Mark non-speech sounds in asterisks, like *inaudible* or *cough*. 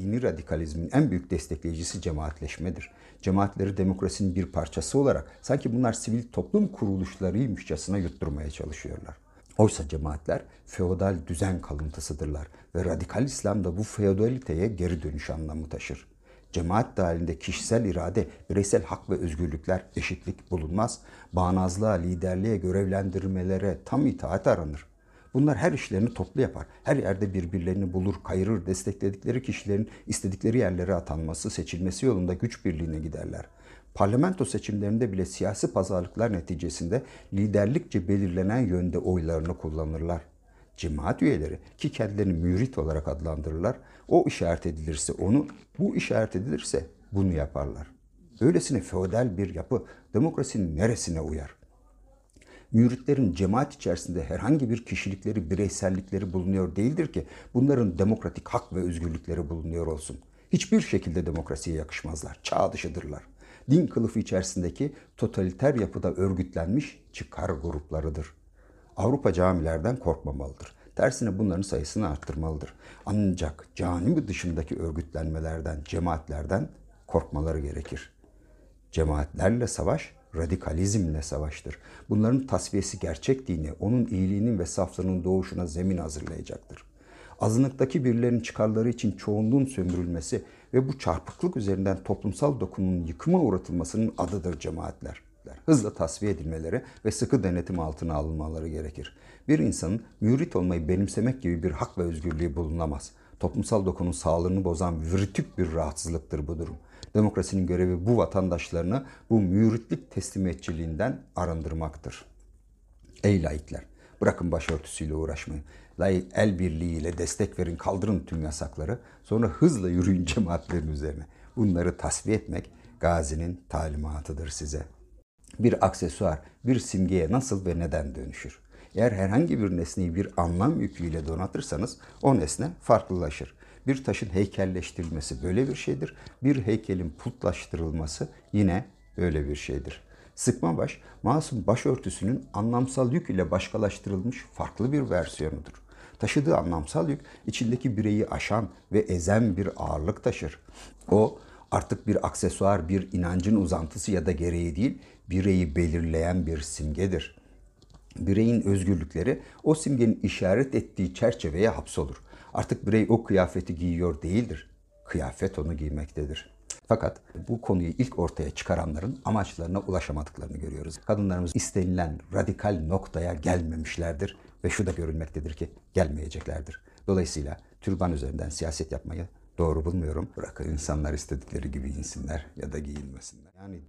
dini radikalizmin en büyük destekleyicisi cemaatleşmedir. Cemaatleri demokrasinin bir parçası olarak sanki bunlar sivil toplum kuruluşlarıymışçasına yutturmaya çalışıyorlar. Oysa cemaatler feodal düzen kalıntısıdırlar ve radikal İslam da bu feodaliteye geri dönüş anlamı taşır. Cemaat dahilinde kişisel irade, bireysel hak ve özgürlükler, eşitlik bulunmaz. Bağnazlığa, liderliğe, görevlendirmelere tam itaat aranır. Bunlar her işlerini toplu yapar. Her yerde birbirlerini bulur, kayırır, destekledikleri kişilerin istedikleri yerlere atanması, seçilmesi yolunda güç birliğine giderler. Parlamento seçimlerinde bile siyasi pazarlıklar neticesinde liderlikçe belirlenen yönde oylarını kullanırlar. Cemaat üyeleri ki kendilerini mürit olarak adlandırırlar. O işaret edilirse onu, bu işaret edilirse bunu yaparlar. Böylesine feodal bir yapı demokrasinin neresine uyar? Müritlerin cemaat içerisinde herhangi bir kişilikleri, bireysellikleri bulunuyor değildir ki bunların demokratik hak ve özgürlükleri bulunuyor olsun. Hiçbir şekilde demokrasiye yakışmazlar, çağ dışıdırlar. Din kılıfı içerisindeki totaliter yapıda örgütlenmiş çıkar gruplarıdır. Avrupa camilerden korkmamalıdır. Tersine bunların sayısını arttırmalıdır. Ancak cami dışındaki örgütlenmelerden, cemaatlerden korkmaları gerekir. Cemaatlerle savaş radikalizmle savaştır. Bunların tasfiyesi gerçek dini, onun iyiliğinin ve saflığının doğuşuna zemin hazırlayacaktır. Azınlıktaki birilerinin çıkarları için çoğunluğun sömürülmesi ve bu çarpıklık üzerinden toplumsal dokunun yıkıma uğratılmasının adıdır cemaatler. Hızla tasfiye edilmeleri ve sıkı denetim altına alınmaları gerekir. Bir insanın mürit olmayı benimsemek gibi bir hak ve özgürlüğü bulunamaz. Toplumsal dokunun sağlığını bozan virtük bir rahatsızlıktır bu durum. Demokrasinin görevi bu vatandaşlarını bu müritlik teslimiyetçiliğinden arındırmaktır. Ey laikler! Bırakın başörtüsüyle uğraşmayı. Layık el birliğiyle destek verin, kaldırın tüm yasakları. Sonra hızla yürüyün *laughs* cemaatlerin üzerine. Bunları tasfiye etmek Gazi'nin talimatıdır size. Bir aksesuar, bir simgeye nasıl ve neden dönüşür? Eğer herhangi bir nesneyi bir anlam yüküyle donatırsanız o nesne farklılaşır. Bir taşın heykelleştirilmesi böyle bir şeydir. Bir heykelin putlaştırılması yine böyle bir şeydir. Sıkma baş, masum başörtüsünün anlamsal yük ile başkalaştırılmış farklı bir versiyonudur. Taşıdığı anlamsal yük içindeki bireyi aşan ve ezen bir ağırlık taşır. O artık bir aksesuar, bir inancın uzantısı ya da gereği değil, bireyi belirleyen bir simgedir. Bireyin özgürlükleri o simgenin işaret ettiği çerçeveye hapsolur. Artık birey o kıyafeti giyiyor değildir. Kıyafet onu giymektedir. Fakat bu konuyu ilk ortaya çıkaranların amaçlarına ulaşamadıklarını görüyoruz. Kadınlarımız istenilen radikal noktaya gelmemişlerdir ve şu da görülmektedir ki gelmeyeceklerdir. Dolayısıyla türban üzerinden siyaset yapmayı doğru bulmuyorum. Bırakın insanlar istedikleri gibi insinler ya da giyinmesinler. Yani